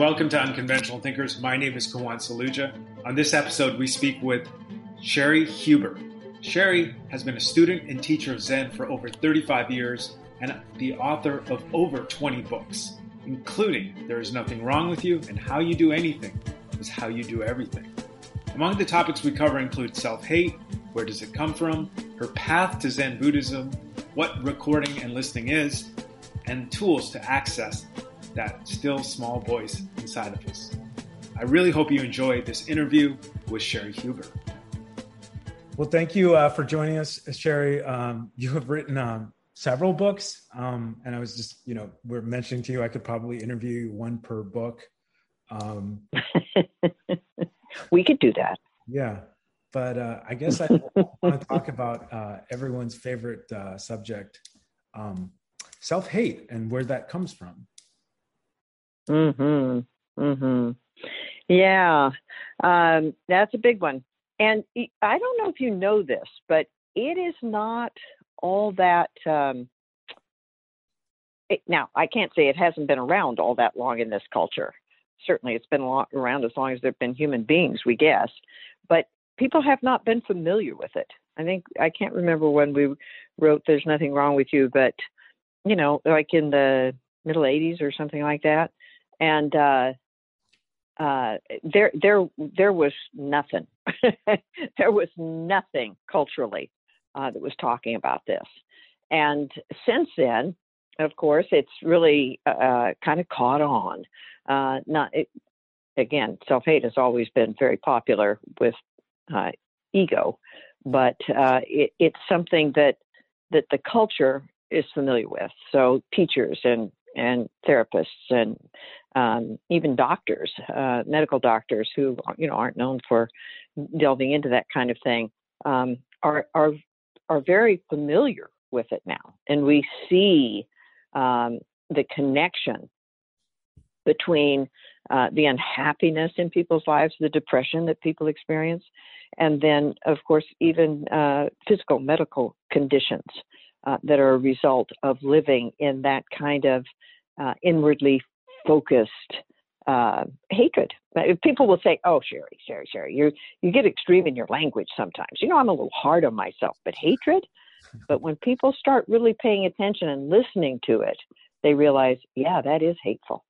Welcome to Unconventional Thinkers. My name is Kawan Saluja. On this episode, we speak with Cheri Huber. Cheri has been a student and teacher of Zen for over 35 years and the author of over 20 books, including There is Nothing Wrong with You and How You Do Anything is How You Do Everything. Among the topics we cover include self hate, where does it come from, her path to Zen Buddhism, what recording and listening is, and tools to access that still small voice inside of us. I really hope you enjoyed this interview with Cheri Huber. Well, thank you uh, for joining us, Cheri. Um, you have written um, several books, um, and I was just, you know, we're mentioning to you I could probably interview you one per book. Um, we could do that. Yeah, but uh, I guess I want to talk about uh, everyone's favorite uh, subject, um, self-hate, and where that comes from. Hmm. Hmm. Yeah. Um, that's a big one. And I don't know if you know this, but it is not all that. Um, it, now, I can't say it hasn't been around all that long in this culture. Certainly, it's been around as long as there have been human beings, we guess. But people have not been familiar with it. I think I can't remember when we wrote "There's Nothing Wrong with You," but you know, like in the middle '80s or something like that, and uh, uh, there there there was nothing. there was nothing culturally uh, that was talking about this. And since then, of course, it's really uh, kind of caught on. Uh, not it, again, self hate has always been very popular with uh, ego, but uh, it, it's something that that the culture is familiar with. So teachers and and therapists and um, even doctors, uh, medical doctors who you know aren't known for delving into that kind of thing, um, are are are very familiar with it now, and we see um, the connection between uh, the unhappiness in people's lives, the depression that people experience, and then, of course, even uh, physical medical conditions uh, that are a result of living in that kind of uh, inwardly focused uh, hatred. People will say, "Oh, Cheri, Cheri, Cheri, you you get extreme in your language sometimes." You know, I'm a little hard on myself, but hatred. But when people start really paying attention and listening to it, they realize, yeah, that is hateful.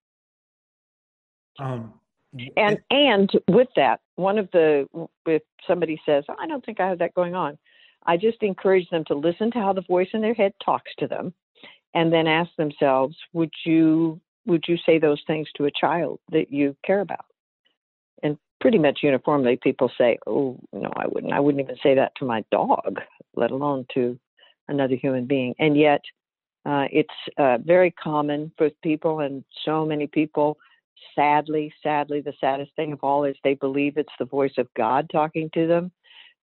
Um, and and with that, one of the if somebody says, oh, "I don't think I have that going on," I just encourage them to listen to how the voice in their head talks to them, and then ask themselves, "Would you would you say those things to a child that you care about?" And pretty much uniformly, people say, "Oh no, I wouldn't. I wouldn't even say that to my dog, let alone to another human being." And yet, uh, it's uh, very common for people, and so many people. Sadly, sadly, the saddest thing of all is they believe it's the voice of God talking to them.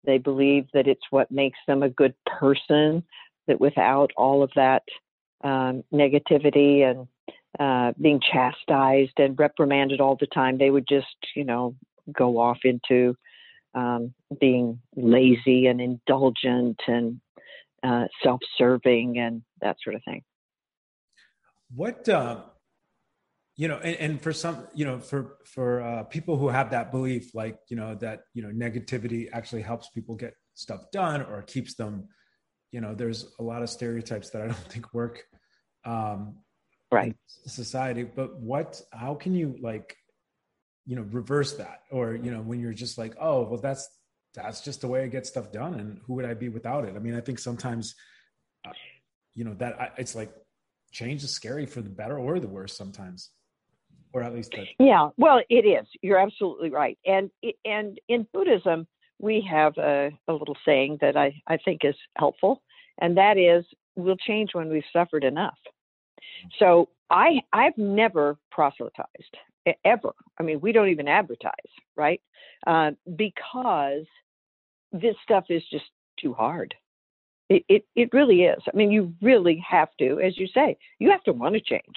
They believe that it's what makes them a good person. That without all of that um, negativity and uh, being chastised and reprimanded all the time, they would just, you know, go off into um, being lazy and indulgent and uh, self-serving and that sort of thing. What uh, you know, and, and, for some, you know, for for uh, people who have that belief, like you know, that you know, negativity actually helps people get stuff done or keeps them, you know, there's a lot of stereotypes that I don't think work um, right. society but what how can you like you know reverse that? Or you know when you're just like oh well that's that's just the way i get stuff done and who would i be without it? I mean i think sometimes uh, you know that it's like change is scary for the better or the worse sometimes or at least that yeah well it is you're absolutely right and and in buddhism we have a, a little saying that i i think is helpful and that is we'll change when we've suffered enough so I I've never proselytized ever. I mean, we don't even advertise, right? Uh, because this stuff is just too hard. It, it it really is. I mean, you really have to, as you say, you have to want to change.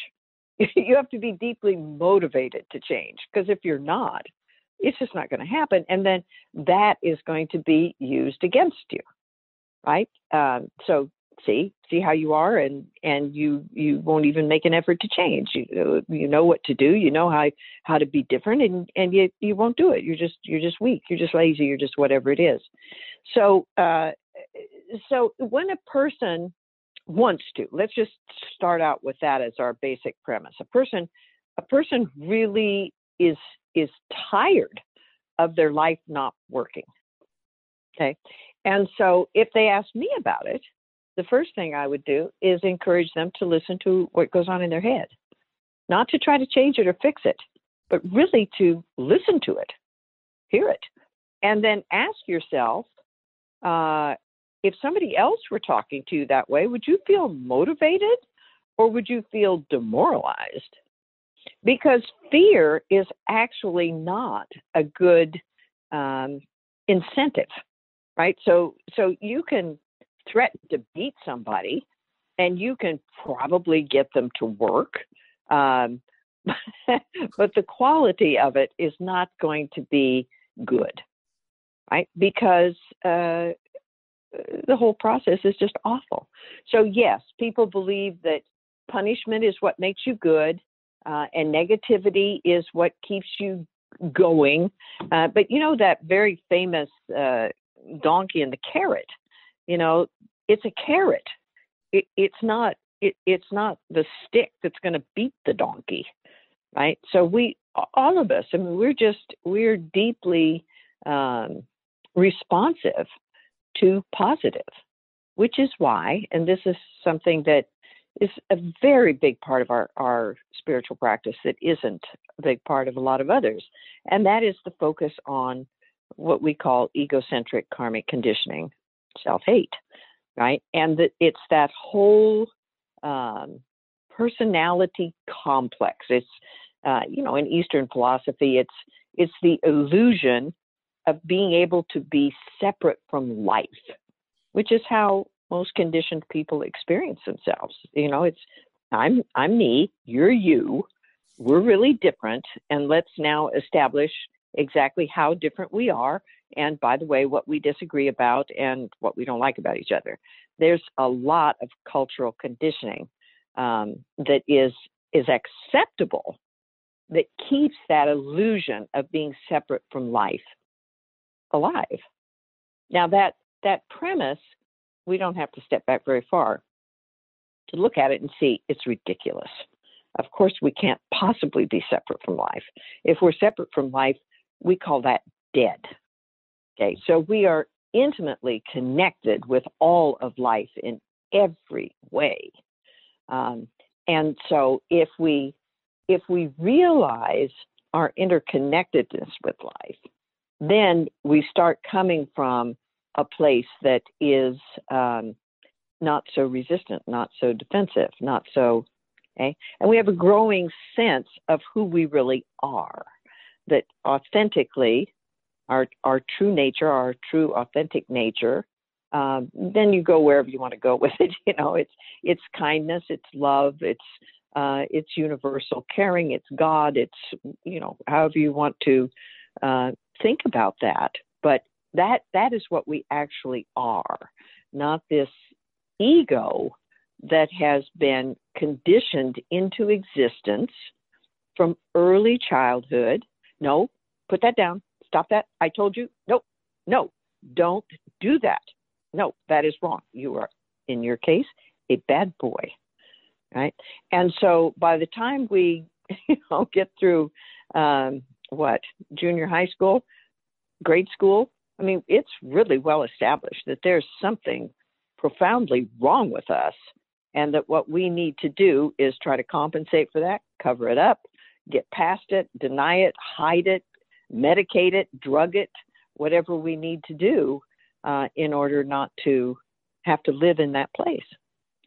you have to be deeply motivated to change because if you're not, it's just not going to happen. And then that is going to be used against you, right? Um, so see see how you are and and you you won't even make an effort to change you you know what to do you know how how to be different and and you you won't do it you're just you're just weak you're just lazy you're just whatever it is so uh so when a person wants to. Let's just start out with that as our basic premise. A person a person really is is tired of their life not working okay? And so if they ask me about it the first thing I would do is encourage them to listen to what goes on in their head, not to try to change it or fix it, but really to listen to it, hear it, and then ask yourself uh, if somebody else were talking to you that way, would you feel motivated or would you feel demoralized? Because fear is actually not a good um, incentive, right? So, so you can threaten to beat somebody, and you can probably get them to work. Um, but the quality of it is not going to be good, right? Because uh, the whole process is just awful. So, yes, people believe that punishment is what makes you good, uh, and negativity is what keeps you going. Uh, but you know that very famous uh, donkey and the carrot you know it's a carrot it, it's not it, it's not the stick that's going to beat the donkey right so we all of us i mean we're just we're deeply um, responsive to positive which is why and this is something that is a very big part of our, our spiritual practice that isn't a big part of a lot of others and that is the focus on what we call egocentric karmic conditioning self hate, right? And that it's that whole um, personality complex. It's uh, you know in Eastern philosophy, it's it's the illusion of being able to be separate from life, which is how most conditioned people experience themselves. You know, it's I'm I'm me, you're you, we're really different, and let's now establish exactly how different we are and by the way, what we disagree about and what we don't like about each other. There's a lot of cultural conditioning um, that is is acceptable that keeps that illusion of being separate from life alive. Now that that premise, we don't have to step back very far to look at it and see it's ridiculous. Of course, we can't possibly be separate from life. If we're separate from life, we call that dead. Okay, so we are intimately connected with all of life in every way. Um, and so if we if we realize our interconnectedness with life, then we start coming from a place that is um, not so resistant, not so defensive, not so okay, and we have a growing sense of who we really are. That authentically our our true nature, our true authentic nature, um, then you go wherever you want to go with it. You know, it's it's kindness, it's love, it's uh, it's universal caring, it's God, it's you know however you want to uh, think about that. But that that is what we actually are, not this ego that has been conditioned into existence from early childhood. No, put that down stop that. I told you, No, no, don't do that. No, that is wrong. You are, in your case, a bad boy. Right. And so by the time we, you know, get through um, what, junior high school, grade school, I mean, it's really well established that there's something profoundly wrong with us and that what we need to do is try to compensate for that, cover it up, get past it, deny it, hide it, medicate it, drug it, whatever we need to do uh, in order not to have to live in that place.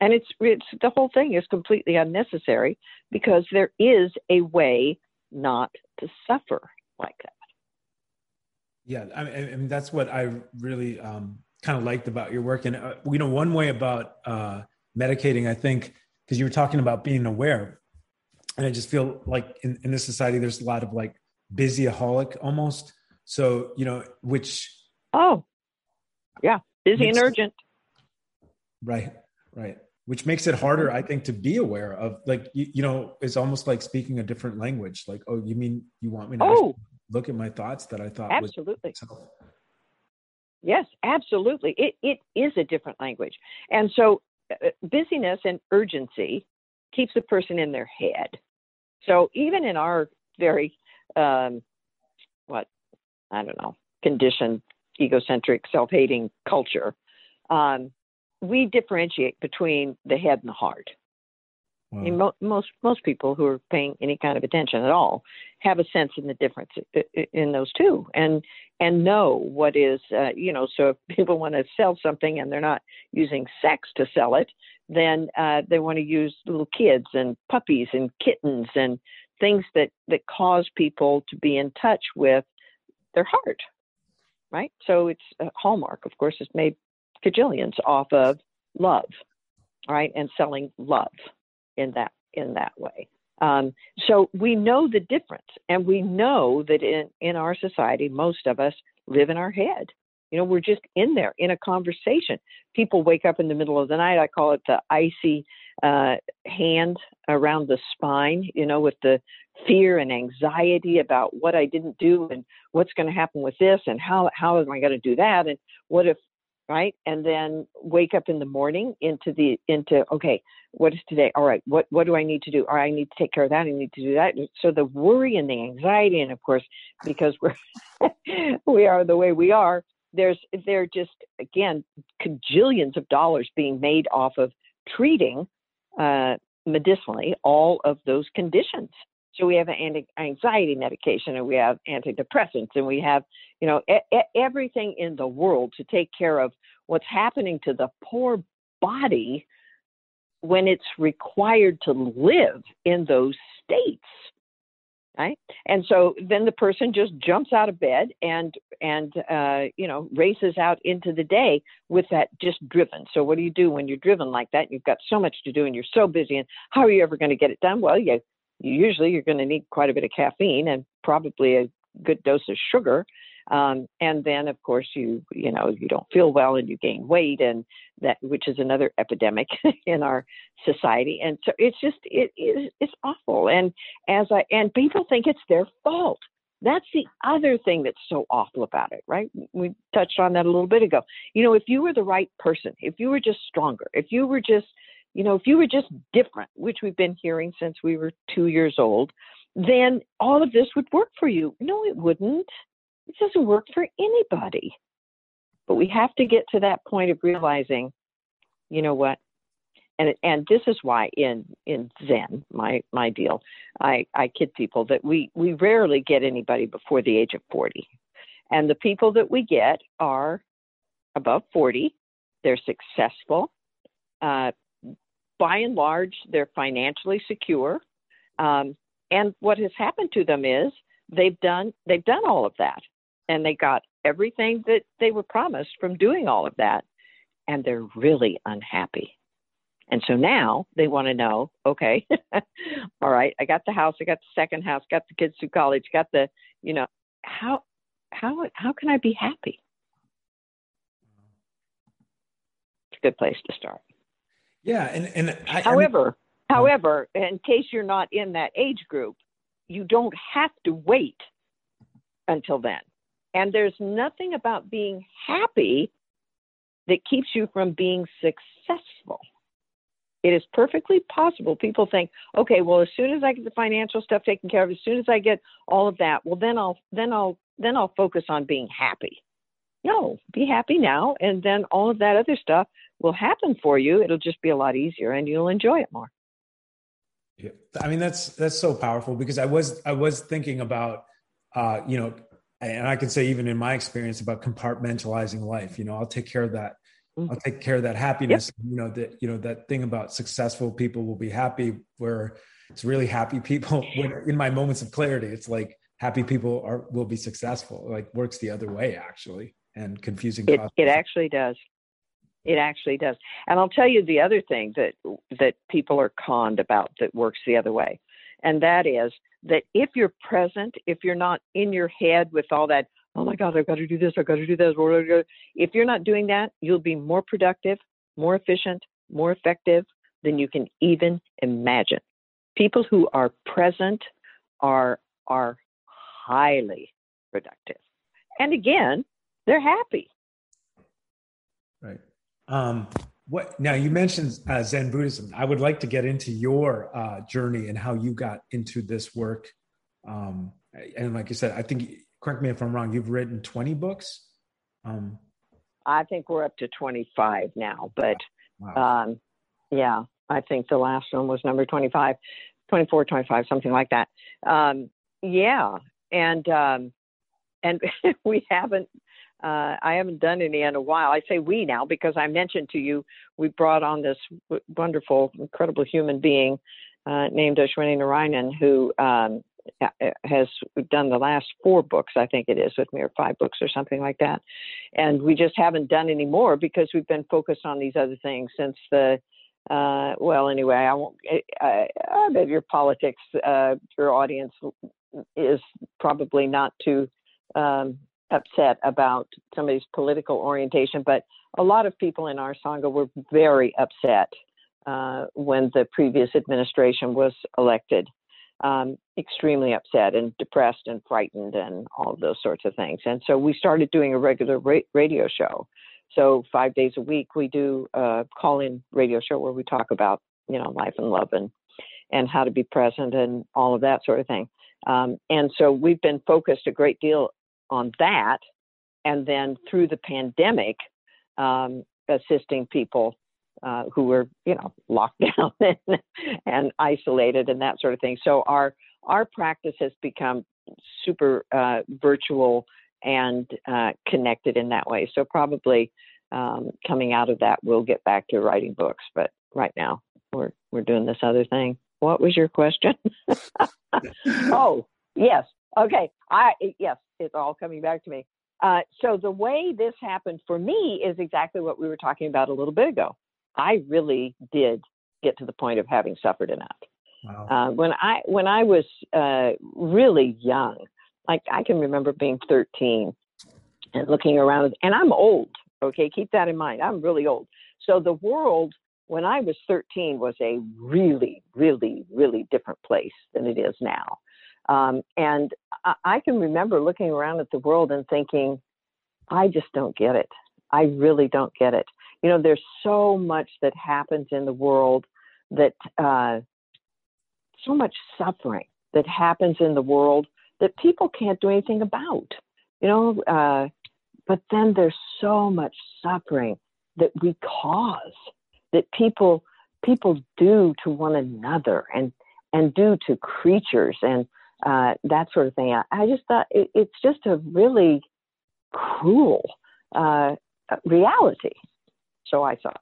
And it's, it's the whole thing is completely unnecessary because there is a way not to suffer like that. Yeah, I mean, I mean that's what I really um, kind of liked about your work. And uh, you know, one way about uh, medicating, I think, because you were talking about being aware, and I just feel like in, in this society, there's a lot of like busyaholic almost. So, you know, which. Oh, yeah. Busy and urgent. Right. right which makes it harder i think to be aware of like you, you know it's almost like speaking a different language like oh you mean you want me to oh, look at my thoughts that i thought absolutely. yes absolutely. It, it is a different language. And so uh, busyness and urgency keeps a person in their head. So even in our very um, what i don't know conditioned egocentric self-hating culture um, we differentiate between the head and the heart. Wow. I mean, mo- most most people who are paying any kind of attention at all have a sense in the difference in those two, and and know what is uh, you know. So if people want to sell something and they're not using sex to sell it, then uh, they want to use little kids and puppies and kittens and things that that cause people to be in touch with their heart, right? So it's a Hallmark, of course, is made cajillions off of love, right, and selling love in that in that way. Um, so we know the difference, and we know that in in our society, most of us live in our head. You know, we're just in there in a conversation. People wake up in the middle of the night. I call it the icy uh, hand around the spine. You know, with the fear and anxiety about what I didn't do and what's going to happen with this and how how am I going to do that and what if right? And then wake up in the morning into the into okay what is today? All right what what do i need to do? Or i need to take care of that i need to do that. So the worry and the anxiety and of course because we're we are the way we are there's there just again cajillions of dollars being made off of treating uh, medicinally all of those conditions so we have anti-anxiety medication, and we have antidepressants, and we have, you know, e- everything in the world to take care of what's happening to the poor body when it's required to live in those states right? And so then the person just jumps out of bed and and uh, you know races out into the day with that just driven. So what do you do when you're driven like that? You've got so much to do and you're so busy and how are you ever going to get it done? Well you usually you're going to need quite a bit of caffeine and probably a good dose of sugar um, and then of course you you know you don't feel well and you gain weight and that which is another epidemic in our society. And so it's just it is it's awful. And as i and people think it's their fault. That's the other thing that's so awful about it right? We touched on that a little bit ago. You know if you were the right person if you were just stronger if you were just you know, if you were just different, which we've been hearing since we were two years old, then all of this would work for you. No, it wouldn't. It doesn't work for anybody. But we have to get to that point of realizing, you know what? And and this is why in in Zen, my my deal, I I kid people that we we rarely get anybody before the age of 40. And the people that we get are above 40. They're successful. Uh, by and large, they're financially secure. Um, and what has happened to them is they've done they've done all of that, and they got everything that they were promised from doing all of that, and they're really unhappy. And so now they want to know, okay, all right, I got the house, I got the second house, got the kids through college, got the, you know, how how how can I be happy? It's a good place to start. Yeah, and and I, however, I however, in case you're not in that age group, you don't have to wait until then. And there's nothing about being happy that keeps you from being successful. It is perfectly possible. People think, okay, well, as soon as I get the financial stuff taken care of, as soon as I get all of that, well, then I'll then I'll then I'll focus on being happy. No, be happy now, and then all of that other stuff will happen for you. It'll just be a lot easier and you'll enjoy it more. Yeah. I mean, that's, that's so powerful because I was, I was thinking about, uh, you know, and I can say even in my experience about compartmentalizing life, you know, I'll take care of that. Mm-hmm. I'll take care of that happiness. Yep. You know, that, you know, that thing about successful people will be happy where it's really happy people when in my moments of clarity, it's like happy people are, will be successful. Like works the other way actually and confusing. It, it actually does. It actually does. And I'll tell you the other thing that that people are conned about that works the other way. And that is that if you're present, if you're not in your head with all that, oh my God, I've got to do this, I've got to do this, if you're not doing that, you'll be more productive, more efficient, more effective than you can even imagine. People who are present are are highly productive. And again, they're happy. Right. Um, what now? You mentioned uh, Zen Buddhism. I would like to get into your uh, journey and how you got into this work. Um, and like you said, I think correct me if I'm wrong. You've written 20 books. Um, I think we're up to 25 now, but wow. um, yeah, I think the last one was number 25, 24, 25, something like that. Um, yeah, and um, and we haven't. Uh, I haven't done any in a while. I say we now because I mentioned to you we brought on this w- wonderful, incredible human being uh, named Ashwini Narayanan who um, has done the last four books, I think it is, with me, or five books or something like that. And we just haven't done any more because we've been focused on these other things since the. Uh, well, anyway, I won't. I, I bet your politics, uh, your audience is probably not too um, upset about somebody's political orientation, but a lot of people in our sangha were very upset uh, when the previous administration was elected um, extremely upset and depressed and frightened and all of those sorts of things. And so we started doing a regular ra- radio show. So five days a week we do a call-in radio show where we talk about you know life and love and and how to be present and all of that sort of thing. Um, and so we've been focused a great deal on that. And then through the pandemic, um, assisting people uh, who were, you know, locked down and, and, isolated and that sort of thing. So our our practice has become super uh, virtual and uh, connected in that way. So probably um, coming out of that, we'll get back to writing books. But right now, we're we're doing this other thing. What was your question? oh, yes. Okay. I yes, it's all coming back to me. Uh, so the way this happened for me is exactly what we were talking about a little bit ago. I really did get to the point of having suffered enough. Wow. Uh, when I when I was uh, really young, like I can remember being 13 and looking around, and I'm old. Okay, keep that in mind. I'm really old. So the world when I was 13 was a really, really, really different place than it is now. Um, and I, I can remember looking around at the world and thinking, I just don't get it. I really don't get it you know, there's so much that happens in the world that, uh, so much suffering that happens in the world that people can't do anything about, you know, uh, but then there's so much suffering that we cause that people people do to one another and and do to creatures and uh, that sort of thing. I, I just thought it, it's just a really cruel uh, reality so I thought.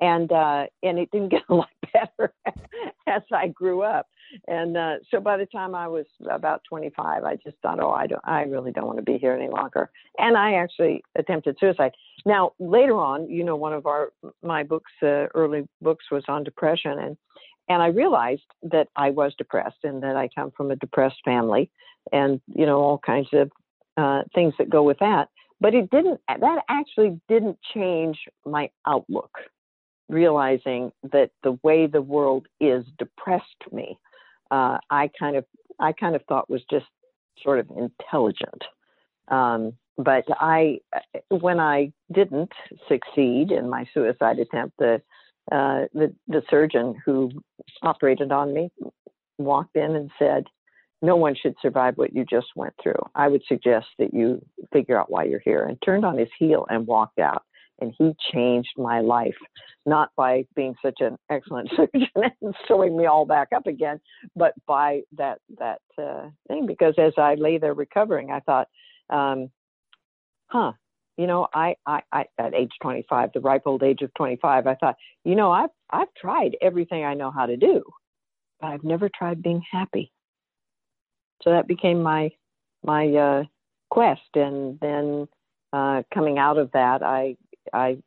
And uh, and it didn't get a lot better as I grew up. And uh, so by the time I was about 25, I just thought, oh, I don't, I really don't want to be here any longer. And I actually attempted suicide. Now later on, you know, one of our my books, uh, early books, was on depression, and and I realized that I was depressed and that I come from a depressed family, and you know all kinds of uh, things that go with that. But it didn't that actually didn't change my outlook realizing that the way the world is depressed me uh, i kind of i kind of thought was just sort of intelligent. Um, but i when i didn't succeed in my suicide attempt the uh, the, the surgeon who operated on me walked in and said no one should survive what you just went through. I would suggest that you figure out why you're here. And turned on his heel and walked out. And he changed my life, not by being such an excellent surgeon and sewing me all back up again, but by that that uh, thing. Because as I lay there recovering, I thought, um, huh, you know, I, I, I, at age 25, the ripe old age of 25, I thought, you know, I've, I've tried everything I know how to do, but I've never tried being happy so that became my my uh, quest. And then uh, coming out of that, I I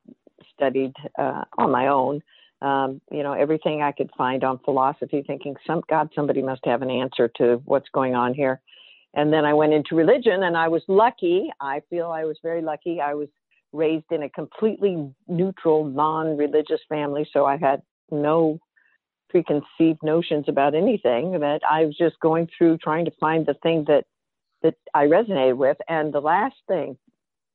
studied uh, on my own. Um, you know everything I could find on philosophy, thinking some God, somebody must have an answer to what's going on here. And then I went into religion, and I was lucky. I feel I was very lucky. I was raised in a completely neutral, non religious family. So I had no preconceived notions about anything that I was just going through trying to find the thing that that I resonated with. And the last thing,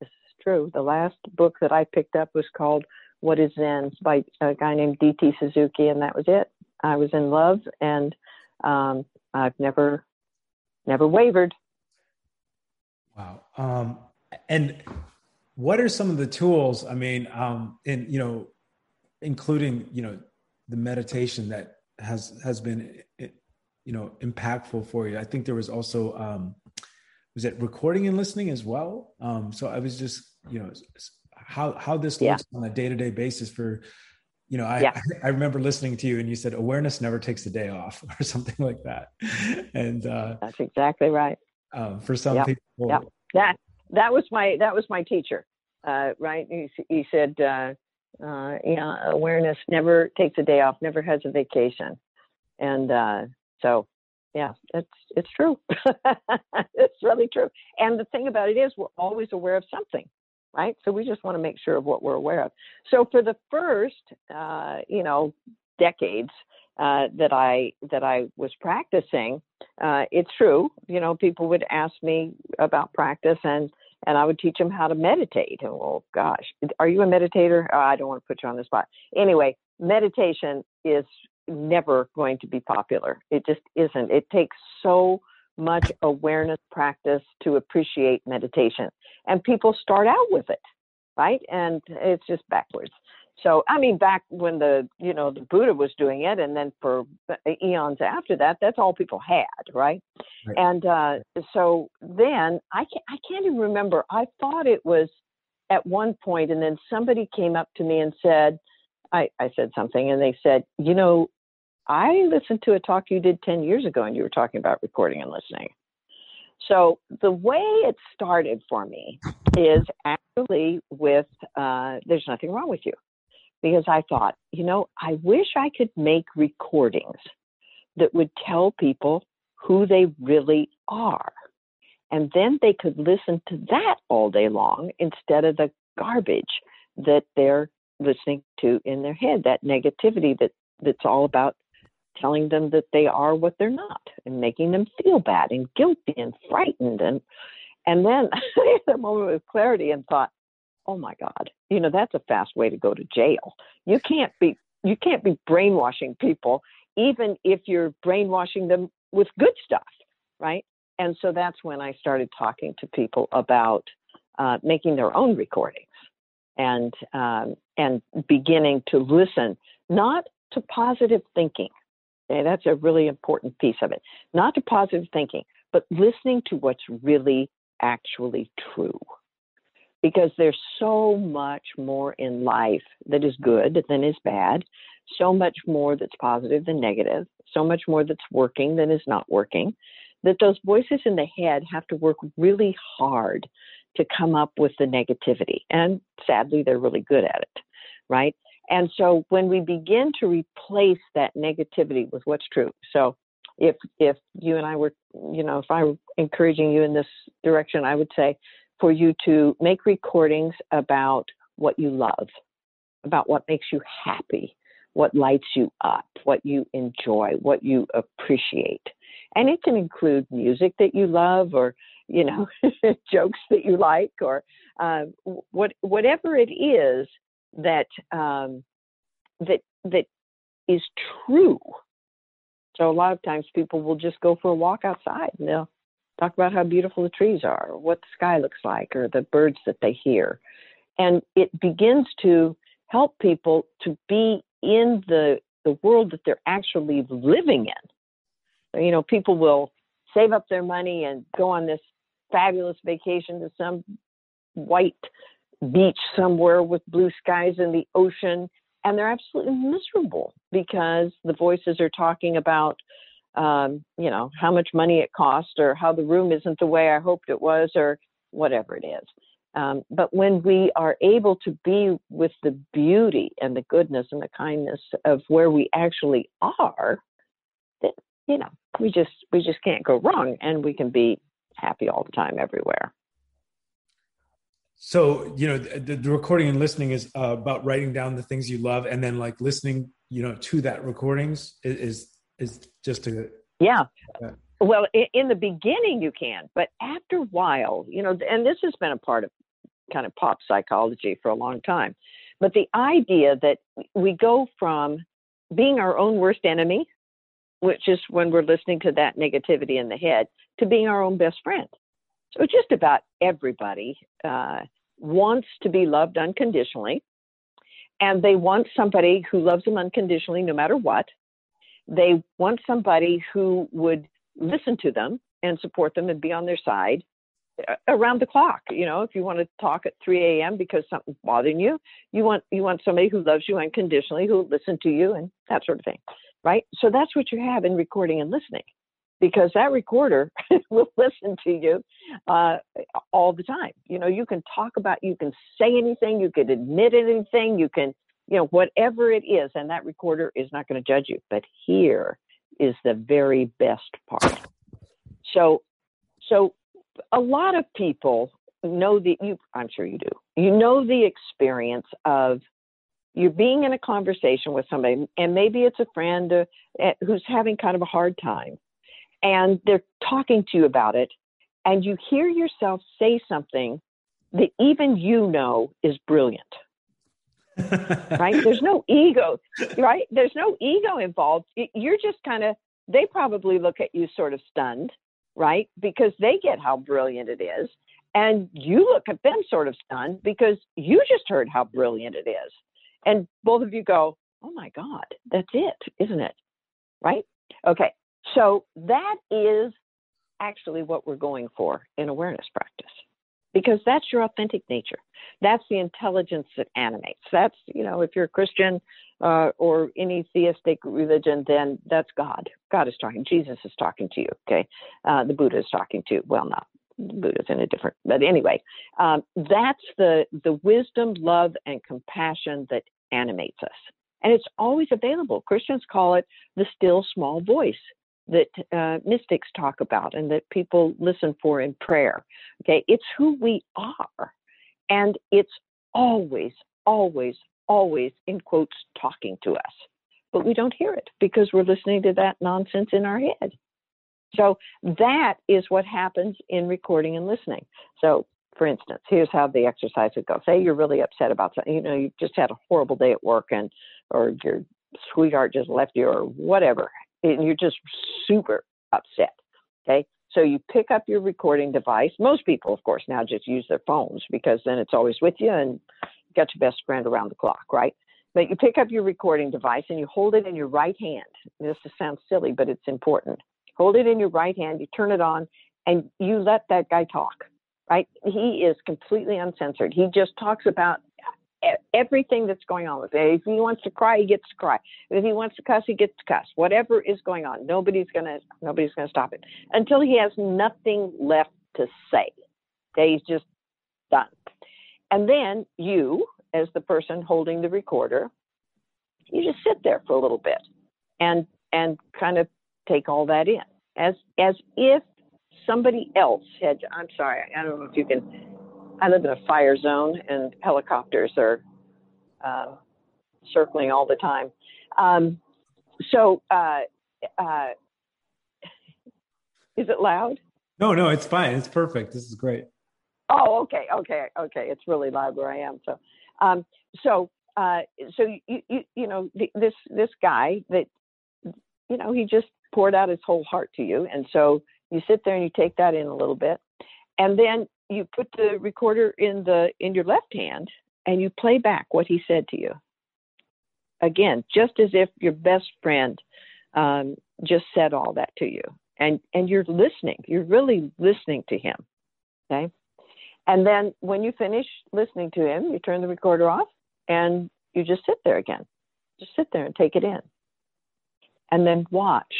this is true, the last book that I picked up was called What is Zen by a guy named D.T. Suzuki, and that was it. I was in love, and um, I've never, never wavered. Wow. Um, and what are some of the tools? I mean, um, in you know, including you know the meditation that has has been you know impactful for you. I think there was also um, was it recording and listening as well. Um, so I was just you know how how this looks yeah. on a day to day basis for you know I, yeah. I, remember listening to you and you said awareness never takes a day off or something like that. And uh that's exactly right. um, for some yep. people yep. that that was my that was my teacher uh, right? He, he said uh, uh, yeah awareness never takes a day off never has a vacation. And uh, so yeah it's it's true. It's really true. And the thing about it is we're always aware of something right? So we just want to make sure of what we're aware of. So for the first, uh, you know, decades uh, that I that I was practicing, uh, it's true. You know, people would ask me about practice, and and I would teach them how to meditate. And well, gosh, are you a meditator? Oh, I don't want to put you on the spot. Anyway, meditation is never going to be popular. It just isn't. It takes so much awareness practice to appreciate meditation. And people start out with it, right? And it's just backwards. So, I mean, back when the, you know, the Buddha was doing it, and then for eons after that, that's all people had, right? right. And uh, so then I can't, I can't even remember. I thought it was at one point, and then somebody came up to me and said, I, I said something, and they said, you know, I listened to a talk you did 10 years ago and you were talking about recording and listening. So the way it started for me is actually with uh, there's nothing wrong with you. Because I thought, you know, I wish I could make recordings that would tell people who they really are. And then they could listen to that all day long instead of the garbage that they're listening to in their head, that negativity that, that's all about telling them that they are what they're not and making them feel bad and guilty and frightened and and then a moment of clarity and thought, oh my God, you know, that's a fast way to go to jail. You can't be you can't be brainwashing people, even if you're brainwashing them with good stuff, right? And so that's when I started talking to people about uh, making their own recordings and um, and beginning to listen, not to positive thinking, Okay, that's a really important piece of it. Not to positive thinking, but listening to what's really actually true. Because there's so much more in life that is good than is bad, so much more that's positive than negative, so much more that's working than is not working, that those voices in the head have to work really hard to come up with the negativity. And sadly, they're really good at it, right? And so when we begin to replace that negativity with what's true, so if if you and I were, you know, if I were encouraging you in this direction, I would say for you to make recordings about what you love, about what makes you happy, what lights you up, what you enjoy, what you appreciate. And it can include music that you love or, you know, jokes that you like or uh, what, whatever it is that um, that that is true. So a lot of times people will just go for a walk outside and they'll talk about how beautiful the trees are, or what the sky looks like, or the birds that they hear, and it begins to help people to be in the the world that they're actually living in. You know, people will save up their money and go on this fabulous vacation to some white beach somewhere with blue skies and the ocean and they're absolutely miserable because the voices are talking about um, you know how much money it cost or how the room isn't the way i hoped it was or whatever it is. Um, but when we are able to be with the beauty and the goodness and the kindness of where we actually are then you know we just we just can't go wrong and we can be happy all the time everywhere So, you know, the, the recording and listening is uh, about writing down the things you love and then like listening, you know, to that recordings is, is, is just a. Yeah. yeah. Well, in the beginning you can, but after a while, you know, and this has been a part of kind of pop psychology for a long time. But the idea that we go from being our own worst enemy, which is when we're listening to that negativity in the head, to being our own best friend. So just about everybody uh, wants to be loved unconditionally, and they want somebody who loves them unconditionally no matter what. They want somebody who would listen to them and support them and be on their side around the clock. You know, if you want to talk at 3 a.m. because something's bothering you, you want you want somebody who loves you unconditionally, who will listen to you, and that sort of thing, right? So that's what you have in recording and listening, because that recorder will listen to you uh, all the time. You know, you can talk about, you can say anything, you can admit anything, you can, you know, whatever it is, and that recorder is not going to judge you. But here is the very best part. So, so a lot of people know the you i'm sure you do you know the experience of you're being in a conversation with somebody and maybe it's a friend uh, who's having kind of a hard time and they're talking to you about it and you hear yourself say something that even you know is brilliant right there's no ego right there's no ego involved you're just kind of they probably look at you sort of stunned right? Because they get how brilliant it is. And you look at them sort of stunned because you just heard how brilliant it is. And both of you go, oh my God, that's it, isn't it? Right? Okay. So that is actually what we're going for in awareness practice because that's your authentic nature. That's the intelligence that animates. That's, you know, if you're a Christian uh, or any theistic religion, then that's God. God is talking. Jesus is talking to you. Okay. Uh, the Buddha is talking to you. Well, not Buddha's in a different, but anyway, um, that's the, the wisdom, love, and compassion that animates us. And it's always available. Christians call it the still small voice that uh, mystics talk about and that people listen for in prayer. Okay, it's who we are. And it's always, always, always, in quotes, talking to us. But we don't hear it because we're listening to that nonsense in our head. So that is what happens in recording and listening. So, for instance, here's how the exercise would go. Say you're really upset about something. You know, you just had a horrible day at work and, or your sweetheart just left you or whatever and you're just super upset. Okay. So you pick up your recording device. Most people, of course, now just use their phones because then it's always with you and you got your best friend around the clock, right? But you pick up your recording device and you hold it in your right hand. This sounds silly, but it's important. Hold it in your right hand, you turn it on, and you let that guy talk, right? He is completely uncensored. He just talks about everything that's going on with it. If he wants to cry, he gets to cry. If he wants to cuss, he gets to cuss. Whatever is going on, nobody's gonna nobody's gonna stop it until he has nothing left to say. Okay, he's just done. And then you, as the person holding the recorder, you just sit there for a little bit and and kind of take all that in as as if somebody else had. I'm sorry, I don't know if you can I live in a fire zone, and helicopters are uh, circling all the time. Um, so, uh, uh, is it loud? No, no, it's fine. It's perfect. This is great. Oh, okay, okay, okay. It's really loud where I am. So, um, so, uh, so you, you, you know, this this guy that, you know, he just poured out his whole heart to you, and so you sit there and you take that in a little bit, and then you put the recorder in the in your left hand and you play back what he said to you. Again just as if your best friend um, just said all that to you. And and you're listening. You're really listening to him. Okay? And then when you finish listening to him you turn the recorder off and you just sit there again. Just sit there and take it in. And then watch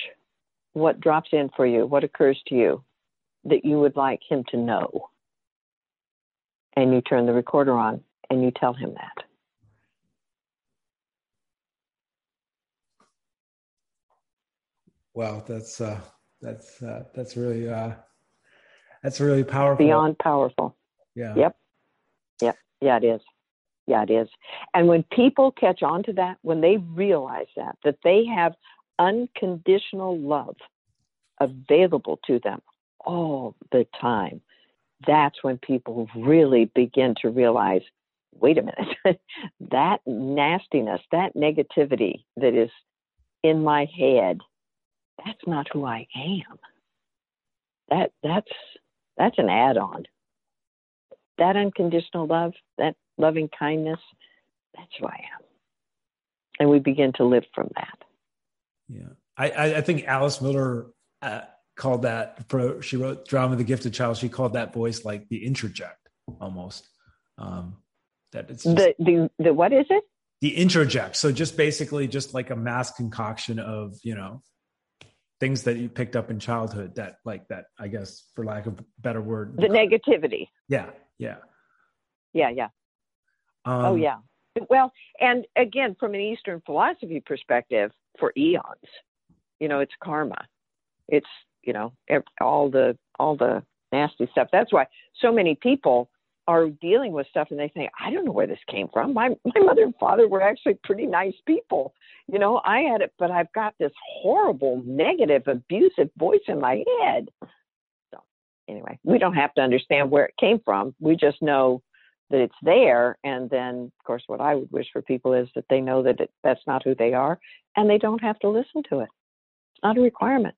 what drops in for you what occurs to you that you would like him to know and you turn the recorder on and you tell him that. Wow, that's uh, that's uh, that's really uh, that's really powerful. Beyond powerful. Yeah. Yep. Yep. yeah, it is. Yeah, it is. And when people catch on to that, when they realize that, that they have unconditional love available to them all the time, that's when people really begin to realize wait a minute, that nastiness, that negativity that is in my head, that's not who I am. That that's that's an add-on. That unconditional love, that loving kindness, that's who I am. And we begin to live from that. Yeah. I, I think Alice Miller uh, called that, she wrote Drama The Gifted Child, she called that voice like the introject almost. Um, that it's just, the, the, the, what is it? The introject. So just basically just like a mass concoction of, you know, things that you picked up in childhood that like that, I guess, for lack of a better word. The negativity. Yeah. Yeah. Yeah. Yeah. Oh, um, oh, yeah. Well, and again, from an Eastern philosophy perspective, for eons, you know, it's karma. It's you know all the all the nasty stuff. That's why so many people are dealing with stuff and they think, I don't know where this came from. My my mother and father were actually pretty nice people. You know, I had it, but I've got this horrible, negative, abusive voice in my head. So anyway, we don't have to understand where it came from. We just know that it's there. And then, of course, what I would wish for people is that they know that it, that's not who they are and they don't have to listen to it. It's not a requirement.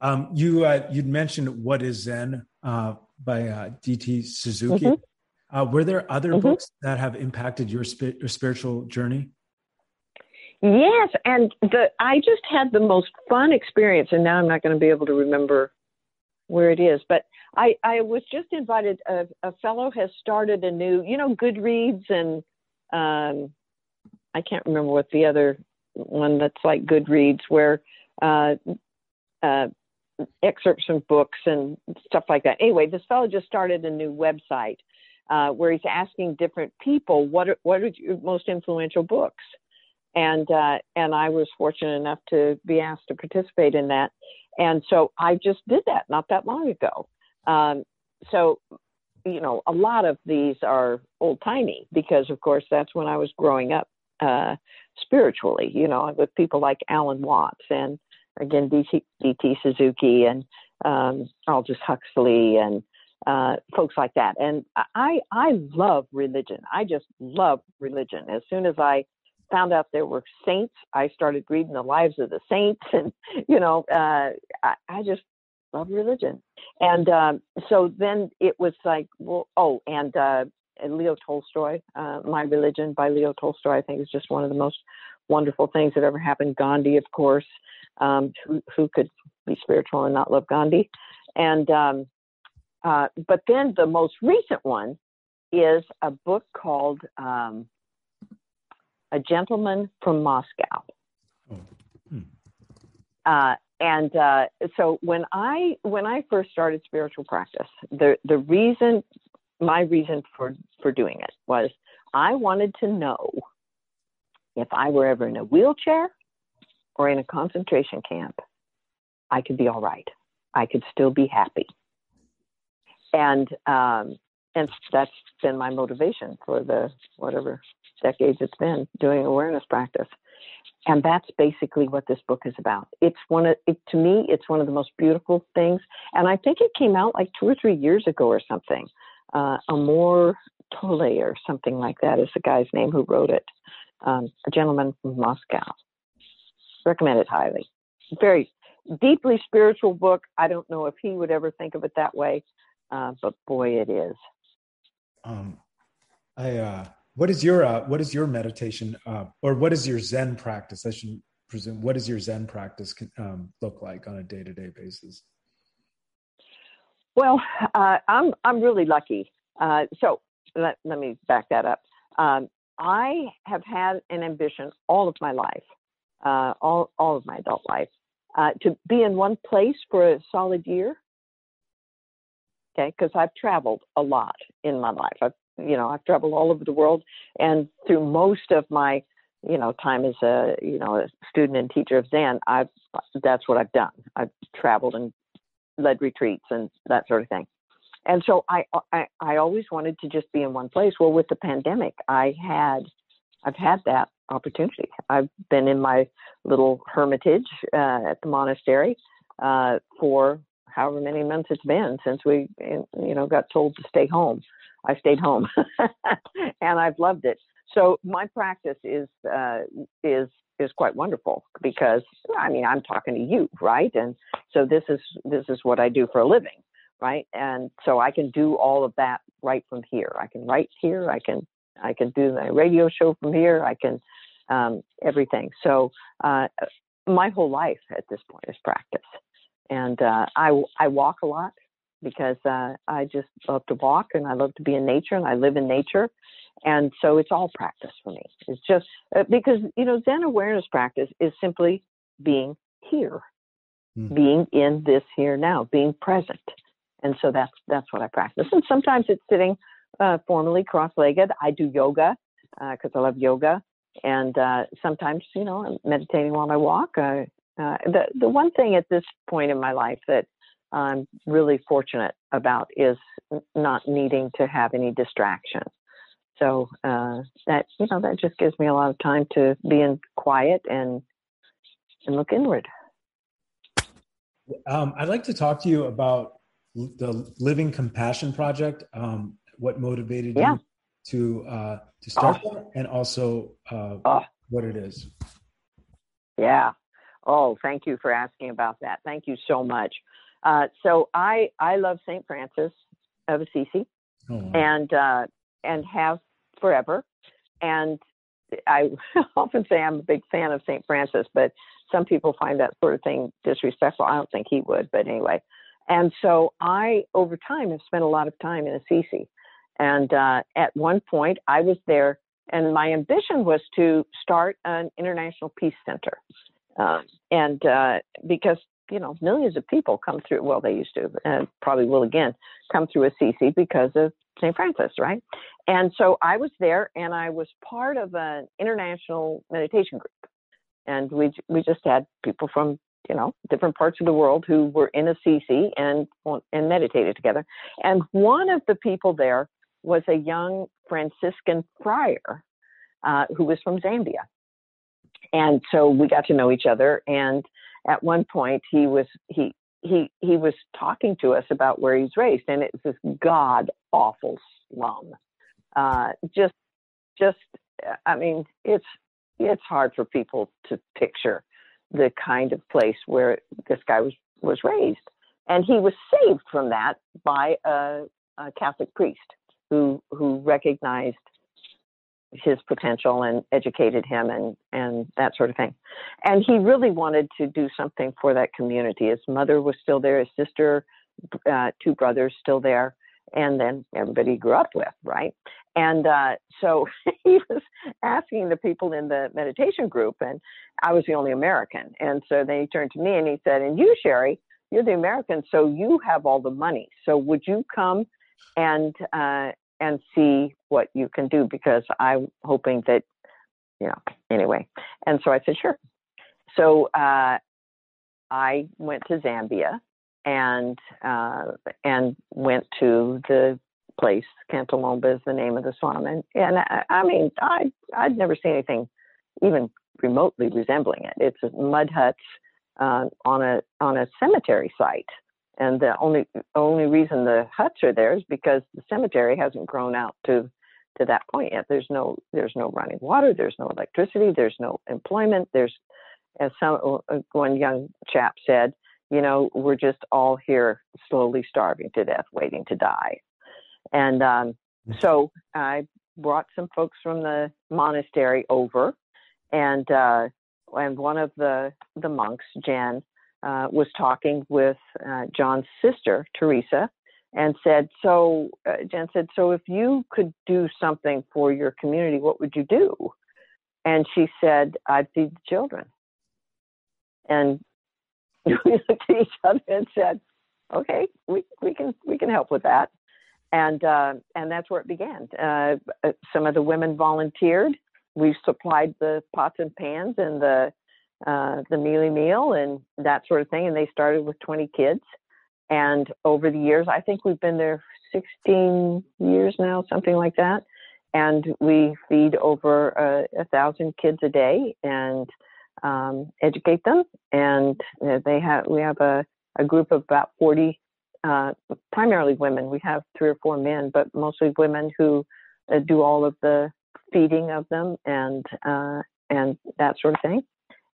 Um, you uh, you'd mentioned "What Is Zen" uh, by uh, D.T. Suzuki. Mm-hmm. Uh, were there other mm-hmm. books that have impacted your, sp- your spiritual journey? Yes, and the I just had the most fun experience, and now I'm not going to be able to remember where it is, but I, I was just invited. A, a fellow has started a new, you know, Goodreads, and um, I can't remember what the other one that's like Goodreads, where uh, uh, excerpts from books and stuff like that. Anyway, this fellow just started a new website uh, where he's asking different people what are, what are your most influential books, and uh, and I was fortunate enough to be asked to participate in that, and so I just did that not that long ago. Um, so, you know, a lot of these are old timey because, of course, that's when I was growing up uh, spiritually, you know, with people like Alan Watts and again, D.T. Suzuki and um, Aldous Huxley and uh, folks like that. And I, I love religion. I just love religion. As soon as I found out there were saints, I started reading the lives of the saints, and you know, uh, I, I just love religion. And um, so then it was like, well, oh, and, uh, Leo Tolstoy, uh, My Religion by Leo Tolstoy, I think is just one of the most wonderful things that ever happened. Gandhi, of course, um, who, who could be spiritual and not love Gandhi? And um, uh, but then the most recent one is a book called um, A Gentleman from Moscow. Oh. Hmm. Uh, and uh, so when I when I first started spiritual practice, the the reason my reason for for doing it was I wanted to know if I were ever in a wheelchair or in a concentration camp, I could be all right. I could still be happy. And um, and that's been my motivation for the whatever decades it's been doing awareness practice and that's basically what this book is about. It's one of it, to me, it's one of the most beautiful things, and I think it came out like two or three years ago or something. Uh, Amor Towles or something like that is the guy's name who wrote it. Um, a gentleman from Moscow. Recommend it highly. Very deeply spiritual book. I don't know if he would ever think of it that way, uh, but boy, it is. Um, I uh, what is your uh, what is your meditation uh, or what is your Zen practice? I should presume. What does your Zen practice um, look like on a day to day basis? Well, uh, I'm I'm really lucky. Uh, so let let me back that up. Um, I have had an ambition all of my life, uh, all all of my adult life, uh, to be in one place for a solid year. Okay, because I've traveled a lot in my life. I've you know, I've traveled all over the world, and through most of my, you know, time as a, you know, a student and teacher of Zen, I've that's what I've done. I've traveled and led retreats and that sort of thing. and so I, I I always wanted to just be in one place. Well, with the pandemic, I had I've had that opportunity. I've been in my little hermitage uh, at the monastery uh, for however many months it's been since we you know got told to stay home. I stayed home, and I've loved it. So my practice is uh, is is quite wonderful because I mean I'm talking to you, right? And so this is this is what I do for a living right? And so I can do all of that right from here. I can write here. I can I can do my radio show from here. I can um, everything. So uh, my whole life at this point is practice, and uh, I I walk a lot because uh, I just love to walk and I love to be in nature and I live in nature. And so it's all practice for me. It's just uh, because, you know, Zen awareness practice is simply being here, mm. being in this here now, being present and so that's that's what I practice. And sometimes it's sitting uh, formally cross-legged. I do yoga because uh, I love yoga, and uh, sometimes you know I'm meditating while I walk. Uh, uh, the the one thing at this point in my life that I'm really fortunate about is not needing to have any distraction. So uh, that you know that just gives me a lot of time to be in quiet and and look inward. Um, I'd like to talk to you about the Living Compassion Project. Um, what motivated yeah. you to uh, to start oh. that, and also uh, oh. what it is. Yeah. Oh, thank you for asking about that. Thank you so much. Uh, so I I love Saint Francis of Assisi, oh, wow. and uh, and have forever. And I often say I'm a big fan of Saint Francis, but some people find that sort of thing disrespectful. I don't think he would, but anyway. And so I, over time, have spent a lot of time in Assisi. And uh, at one point, I was there, and my ambition was to start an international peace center. Uh, and uh, because, you know, millions of people come through, well, they used to, and probably will again, come through Assisi because of St. Francis, right? And so I was there, and I was part of an international meditation group. And we, we just had people from you know, different parts of the world who were in Assisi and and meditated together. And one of the people there was a young Franciscan friar uh, who was from Zambia. And so we got to know each other. And at one point, he was he he he was talking to us about where he's raised, and it's this god awful slum. Uh, just just I mean, it's it's hard for people to picture the kind of place where this guy was was raised, and he was saved from that by a, a Catholic priest who who recognized his potential and educated him and and that sort of thing. And he really wanted to do something for that community. His mother was still there, his sister, uh, two brothers still there, and then everybody he grew up with, right? And uh, so he was asking the people in the meditation group, and I was the only American. And so then he turned to me and he said, And you, Cheri, you're the American, so you have all the money. So would you come and uh, and see what you can do? Because I'm hoping that, you know, anyway. And so I said, Sure. So uh, I went to Zambia and uh, and went to the place. Kantolomba is the name of the slum, and and I, I mean I I'd never seen anything even remotely resembling it. It's mud huts uh, on a on a cemetery site, and the only only reason the huts are there is because the cemetery hasn't grown out to to that point yet. There's no there's no running water, there's no electricity, there's no employment. There's as some uh, one young chap said, you know, we're just all here slowly starving to death, waiting to die. And um, mm. so I brought some folks from the monastery over, and uh, and one of the the monks, Jen, uh, was talking with uh, John's sister, Teresa, and said, "So uh, Jen said, so if you could do something for your community, what would you do?" And she said, "I'd feed the children." And we looked at each other and said, "Okay, we we can we can help with that." And uh, and that's where it began. Uh, uh, some of the women volunteered. We supplied the pots and pans and the uh, the mealie meal and that sort of thing. And they started with 20 kids, And over the years, I think we've been there 16 years now, something like that. And we feed over a, a thousand kids a day and um, educate them. And uh, they have we have a, a group of about 40, uh, primarily women. We have three or four men, but mostly women who uh, do all of the feeding of them and uh, and that sort of thing.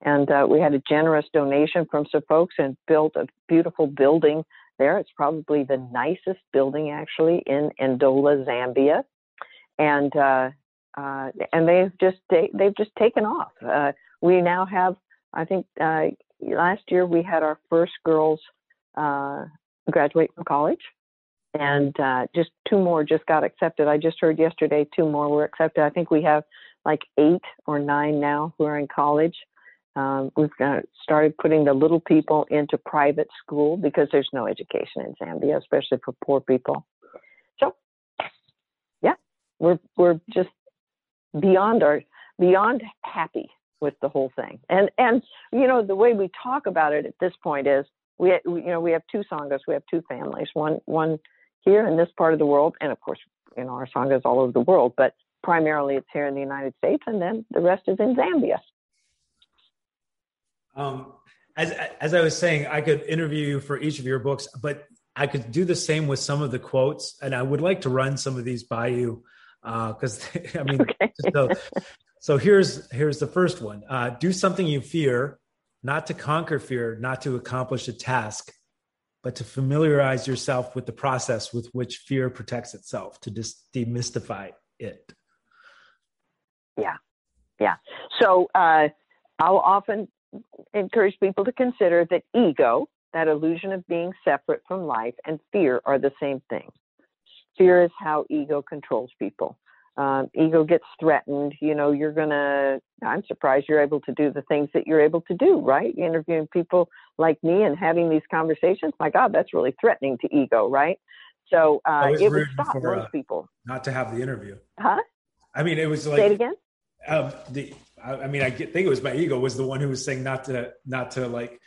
And uh, we had a generous donation from some folks and built a beautiful building there. It's probably the nicest building actually in Ndola, Zambia, and uh, uh, and they've just they, they've just taken off. Uh, we now have, I think, uh, last year we had our first girls uh, graduate from college, and just two more just got accepted. I just heard yesterday two more were accepted. I think we have like eight or nine now who are in college. Um, we've started putting the little people into private school because there's no education in Zambia, especially for poor people. So, yeah, we're we're just beyond our beyond happy with the whole thing. And and you know the way we talk about it at this point is we you know we have two sanghas, we have two families, one one here in this part of the world, and of course you know our sanghas all over the world, but primarily it's here in the United States, and then the rest is in Zambia. Um, as as I was saying, I could interview you for each of your books, but I could do the same with some of the quotes, and I would like to run some of these by you because uh, I mean, okay. so, so here's here's the first one: uh, do something you fear, not to conquer fear, not to accomplish a task, but to familiarize yourself with the process with which fear protects itself, to just demystify it. Yeah, yeah. So uh, I'll often encourage people to consider that ego, that illusion of being separate from life, and fear are the same thing. Fear is how ego controls people. Um, ego gets threatened. You know, you're gonna. I'm surprised you're able to do the things that you're able to do. Right? Interviewing people like me and having these conversations. My God, that's really threatening to ego, right? So uh, it would stop for, most uh, people. Not to have the interview. Huh? I mean, it was like. Say it again. Um, the I, mean, I think it was my ego was the one who was saying not to not to like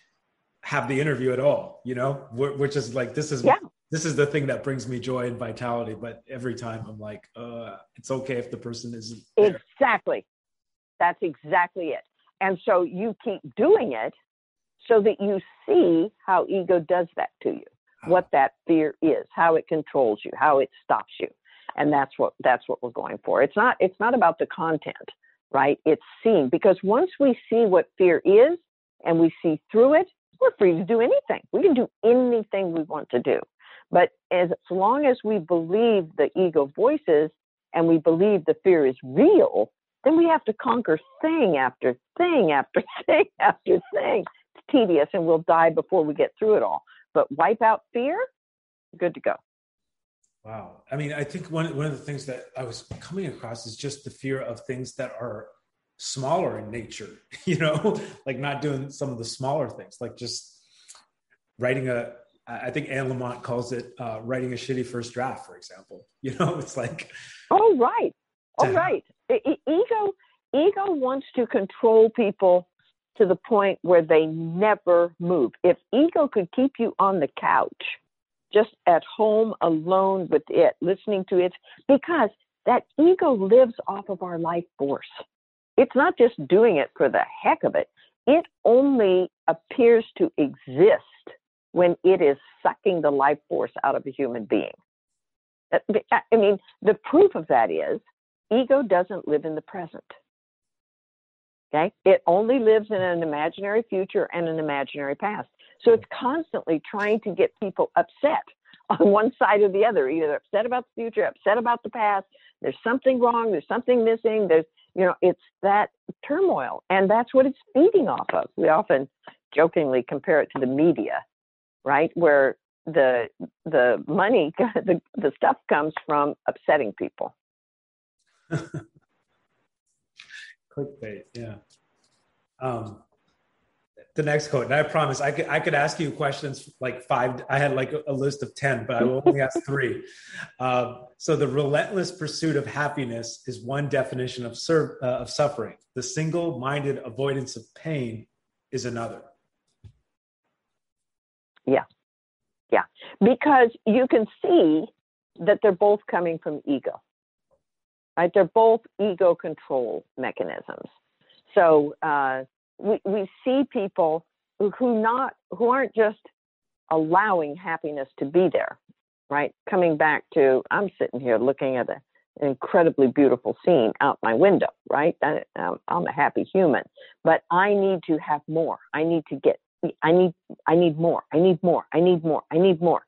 have the interview at all. You know, which is like this is yeah. this is the thing that brings me joy and vitality. But every time I'm like, uh, it's okay if the person isn't there. exactly. That's exactly it. And so you keep doing it so that you see how ego does that to you, ah. what that fear is, how it controls you, how it stops you. And that's what that's what we're going for. It's not it's not about the content right? It's seen because once we see what fear is and we see through it, we're free to do anything. We can do anything we want to do. But as long as we believe the ego voices and we believe the fear is real, then we have to conquer thing after thing after thing after thing. It's tedious and we'll die before we get through it all. But wipe out fear, good to go. Wow. I mean, I think one, one of the things that I was coming across is just the fear of things that are smaller in nature, you know, like not doing some of the smaller things, like just writing a, I think Anne Lamott calls it uh, writing a shitty first draft, for example. You know, it's like. Oh, right. Oh, right. ego, ego wants to control people to the point where they never move. If ego could keep you on the couch, just at home alone with it, listening to it, because that ego lives off of our life force. It's not just doing it for the heck of it, it only appears to exist when it is sucking the life force out of a human being. Uh, I mean, the proof of that is ego doesn't live in the present. Okay? It only lives in an imaginary future and an imaginary past. So it's constantly trying to get people upset on one side or the other, either upset about the future, upset about the past. There's something wrong. There's something missing. There's, you know, it's that turmoil. And that's what it's feeding off of. We often jokingly compare it to the media, right? Where the the money, the, the stuff comes from upsetting people. Clickbait, yeah. Um, the next quote. And I promise I could I could ask you questions like five. I had like a, list of ten, but I will only ask three. Uh, so the relentless pursuit of happiness is one definition of uh, of suffering. The single-minded avoidance of pain is another. Yeah, Yeah, because you can see that they're both coming from ego, right? They're both ego control mechanisms. So uh, we we see people who, not who aren't just allowing happiness to be there, right? Coming back to I'm sitting here looking at a, an incredibly beautiful scene out my window, right? I, I'm a happy human, but I need to have more. I need to get. I need. I need more. I need more. I need more. I need more.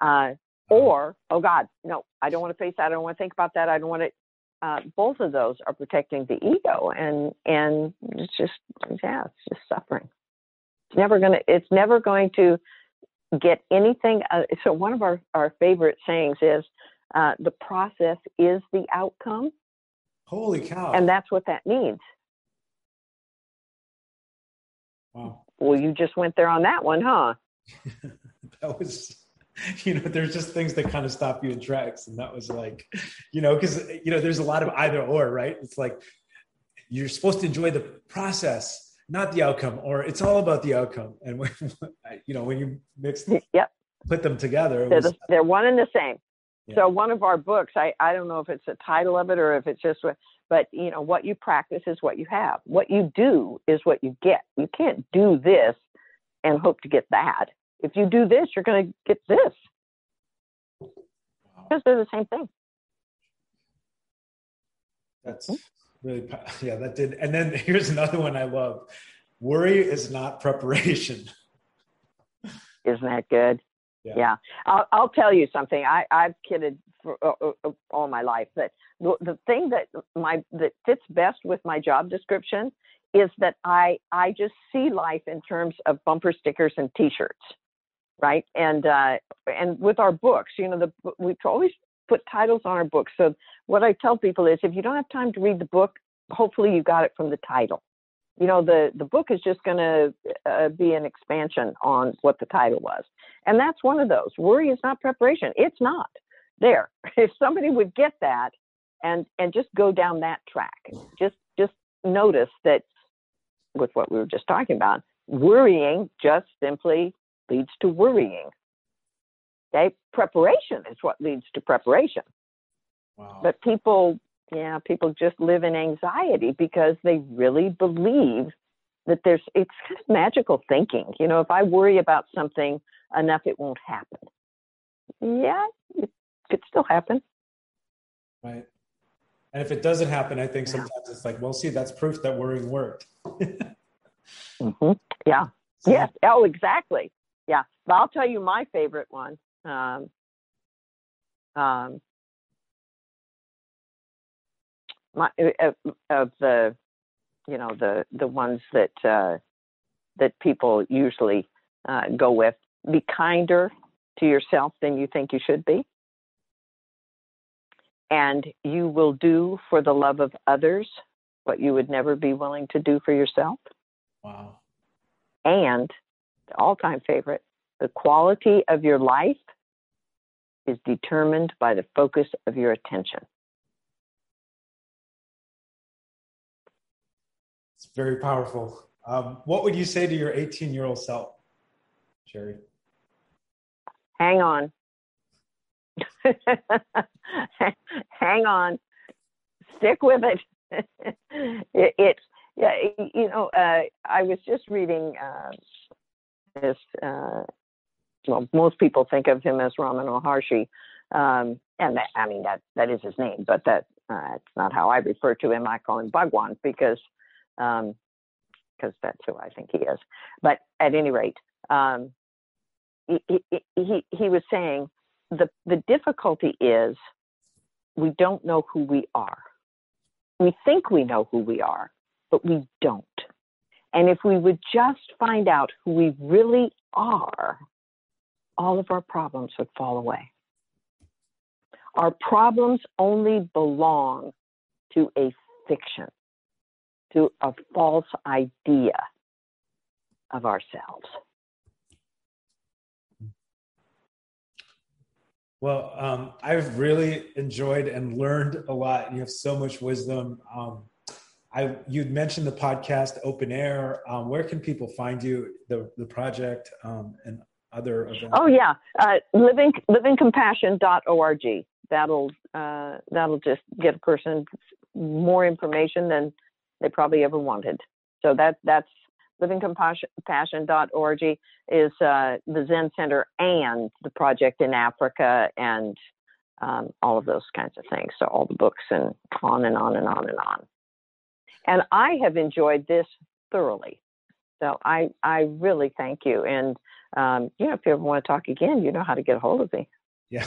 Uh, or oh God, no, I don't want to face that. I don't want to think about that. I don't want to. Uh, both of those are protecting the ego, and and it's just yeah, it's just suffering. It's never gonna. It's never going to get anything. Uh, so one of our our favorite sayings is, uh, "The process is the outcome." Holy cow! And that's what that means. Wow. Well, you just went there on that one, huh? that was you know there's just things that kind of stop you in tracks and that was like you know because you know there's a lot of either or right? It's like you're supposed to enjoy the process not the outcome or it's all about the outcome. And when you know when you mix yep. put them together they're, the, they're one and the same. Yeah. so one of our books i i don't know if it's the title of it or if it's just what but you know what you practice is what you have. What you do is what you get. You can't do this and hope to get that if you do this, you're going to get this. Because they're the same thing. That's really, yeah, that did. And then here's another one I love worry is not preparation. Isn't that good? Yeah. yeah. I'll, I'll tell you something. I, I've kidded for uh, uh, uh all my life that the, the thing that my that fits best with my job description is that I I just see life in terms of bumper stickers and T-shirts right? And uh, and with our books, you know, the we always put titles on our books. So what I tell people is, if you don't have time to read the book, hopefully you got it from the title. You know, the the book is just going to uh, be an expansion on what the title was, and that's one of those. Worry is not preparation. It's not there. If somebody would get that and and just go down that track, just just notice that with what we were just talking about, worrying just simply leads to worrying. Okay, preparation is what leads to preparation. Wow. But people, yeah, people just live in anxiety because they really believe that there's it's kind of magical thinking. You know, if I worry about something enough, it won't happen. Yeah, it could still happen. Right. And if it doesn't happen, I think sometimes it's like, well, see, that's proof that worrying worked. mm-hmm. Yeah. So, yes. Oh, exactly yeah. But I'll tell you my favorite one. Um, um, my uh, uh, of the, you know, the the ones that uh, that people usually uh, go with. Be kinder to yourself than you think you should be, and you will do for the love of others what you would never be willing to do for yourself. Wow. And all time favorite. The quality of your life is determined by the focus of your attention. It's very powerful. Um, what would you say to your 18 year old self, Cheri? Hang on. Hang on. Stick with it. it it's, yeah, you know, uh, I was just reading uh. Uh, well, most people think of him as Ramana Maharshi, um, and that, I mean that that is his name, but that uh, not how I refer to him. I call him Bhagwan because because um, that's who I think he is. But at any rate, um, he, he, he he was saying the the difficulty is we don't know who we are. We think we know who we are, but we don't. And if we would just find out who we really are, all of our problems would fall away. Our problems only belong to a fiction, to a false idea of ourselves. Well, um, I've really enjoyed and learned a lot. You have so much wisdom. Um, I you'd mentioned the podcast Open Air. Um, where can people find you, the the project, um, and other events? Oh yeah, uh, living livingcompassion.org. That'll uh, that'll just get a person more information than they probably ever wanted. So that that's livingcompassion.org is uh, the Zen Center and the project in Africa and um, all of those kinds of things. So all the books and on and on and on and on. And I have enjoyed this thoroughly. So I I really thank you. And um, you know, if you ever want to talk again, you know how to get a hold of me. Yeah,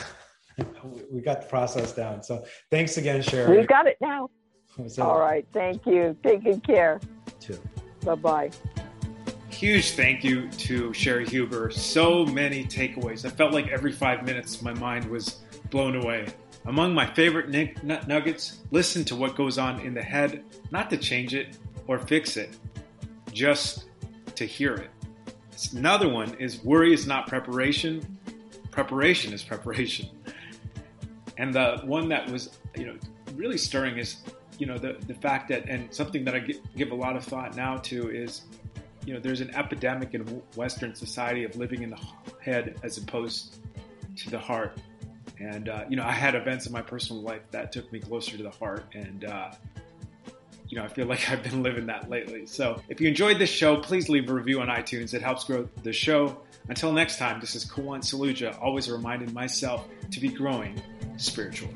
we got the process down. So thanks again, Cheri. We've got it now. So, All right. Thank you. Take good care. Too. Bye bye. Huge thank you to Cheri Huber. So many takeaways. I felt like every five minutes my mind was blown away. Among my favorite nut nuggets, listen to what goes on in the head, not to change it or fix it, just to hear it. Another one is worry is not preparation, preparation is preparation. And the one that was, you know, really stirring is, you know, the, the fact that, and something that I give a lot of thought now to is, you know, there's an epidemic in Western society of living in the head as opposed to the heart. And, uh, you know, I had events in my personal life that took me closer to the heart. And, uh, you know, I feel like I've been living that lately. So if you enjoyed this show, please leave a review on iTunes. It helps grow the show. Until next time, this is Kawan Saluja, always reminding myself to be growing spiritually.